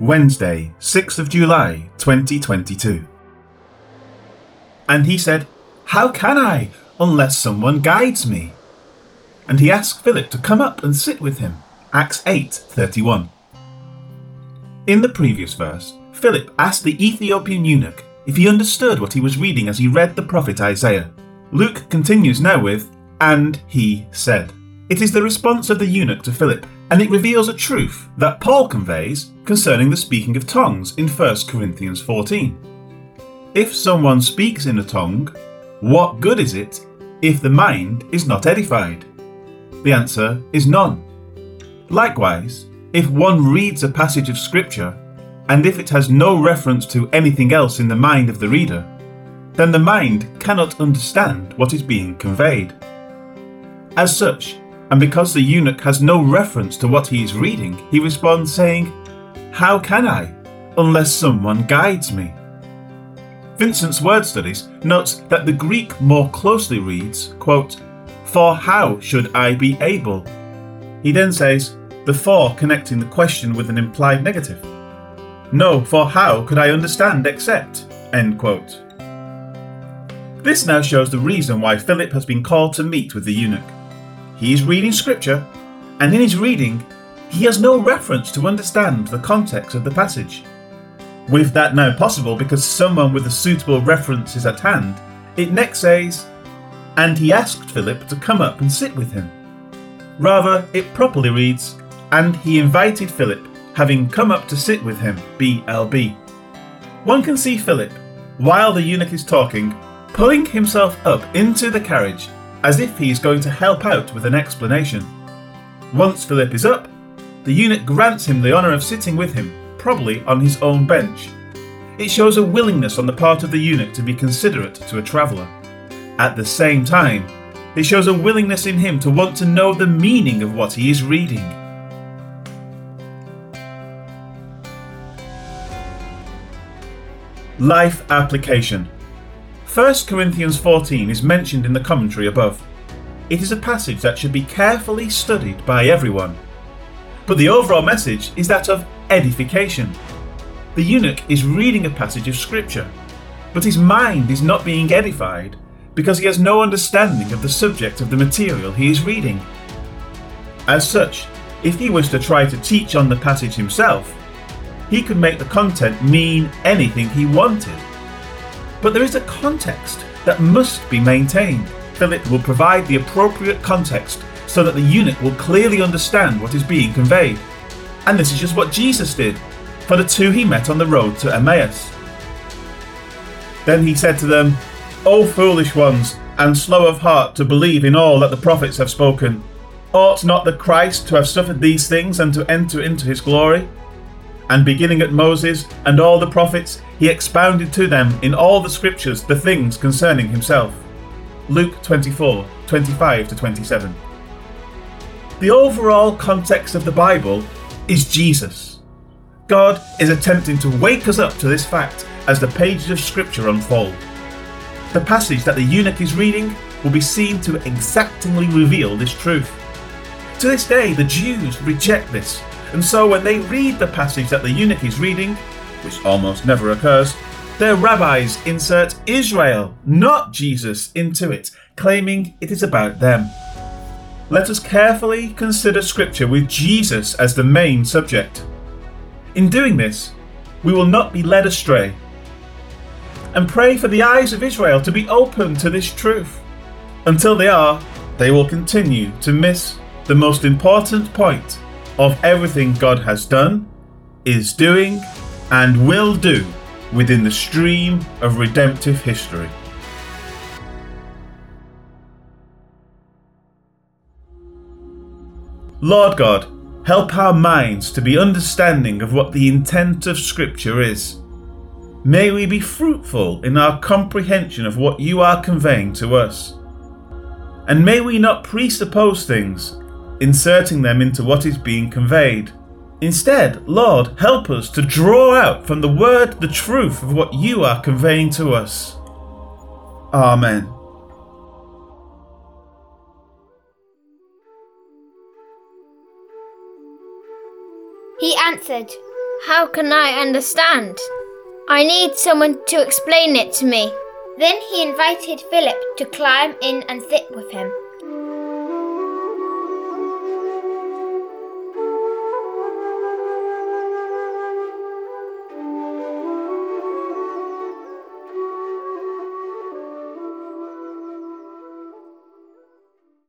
Wednesday, 6th of July, 2022. And he said, How can I, unless someone guides me? And he asked Philip to come up and sit with him. Acts 8:31. In the previous verse, Philip asked the Ethiopian eunuch if he understood what he was reading as he read the prophet Isaiah. Luke continues now with, And he said. It is the response of the eunuch to Philip, and it reveals a truth that Paul conveys concerning the speaking of tongues in 1 Corinthians 14. If someone speaks in a tongue, what good is it if the mind is not edified? The answer is none. Likewise, if one reads a passage of Scripture and if it has no reference to anything else in the mind of the reader, then the mind cannot understand what is being conveyed. As such, and because the eunuch has no reference to what he is reading, he responds saying, How can I, unless someone guides me? Vincent's Word Studies notes that the Greek more closely reads, quote, For how should I be able? He then says, the for connecting the question with an implied negative. No, for how could I understand except? End quote. This now shows the reason why Philip has been called to meet with the eunuch. He is reading scripture, and in his reading, he has no reference to understand the context of the passage. With that now possible because someone with a suitable reference is at hand, it next says, And he asked Philip to come up and sit with him. Rather, it properly reads, And he invited Philip having come up to sit with him, BLB. One can see Philip, while the eunuch is talking, pulling himself up into the carriage as if he is going to help out with an explanation. Once Philip is up, the eunuch grants him the honour of sitting with him, probably on his own bench. It shows a willingness on the part of the eunuch to be considerate to a traveller. At the same time, it shows a willingness in him to want to know the meaning of what he is reading. Life application. 1 Corinthians 14 is mentioned in the commentary above. It is a passage that should be carefully studied by everyone. But the overall message is that of edification. The eunuch is reading a passage of scripture, but his mind is not being edified because he has no understanding of the subject of the material he is reading. As such, if he was to try to teach on the passage himself, he could make the content mean anything he wanted. But there is a context that must be maintained. Philip will provide the appropriate context so that the eunuch will clearly understand what is being conveyed. And this is just what Jesus did for the two he met on the road to Emmaus. Then he said to them, O foolish ones, and slow of heart to believe in all that the prophets have spoken. Ought not the Christ to have suffered these things and to enter into his glory? And beginning at Moses and all the prophets, he expounded to them in all the scriptures the things concerning himself. Luke 24 25 to 27. The overall context of the Bible is Jesus. God is attempting to wake us up to this fact as the pages of scripture unfold. The passage that the eunuch is reading will be seen to exactingly reveal this truth. To this day, the Jews reject this and so when they read the passage that the eunuch is reading, which almost never occurs, their rabbis insert Israel, not Jesus, into it, claiming it is about them. Let us carefully consider Scripture with Jesus as the main subject. In doing this, we will not be led astray. And pray for the eyes of Israel to be open to this truth. Until they are, they will continue to miss the most important point of everything God has done, is doing, and will do within the stream of redemptive history. Lord God, help our minds to be understanding of what the intent of Scripture is. May we be fruitful in our comprehension of what you are conveying to us. And may we not presuppose things inserting them into what is being conveyed. Instead, Lord, help us to draw out from the word the truth of what you are conveying to us. Amen. He answered, How can I understand? I need someone to explain it to me. Then he invited Philip to climb in and sit with him.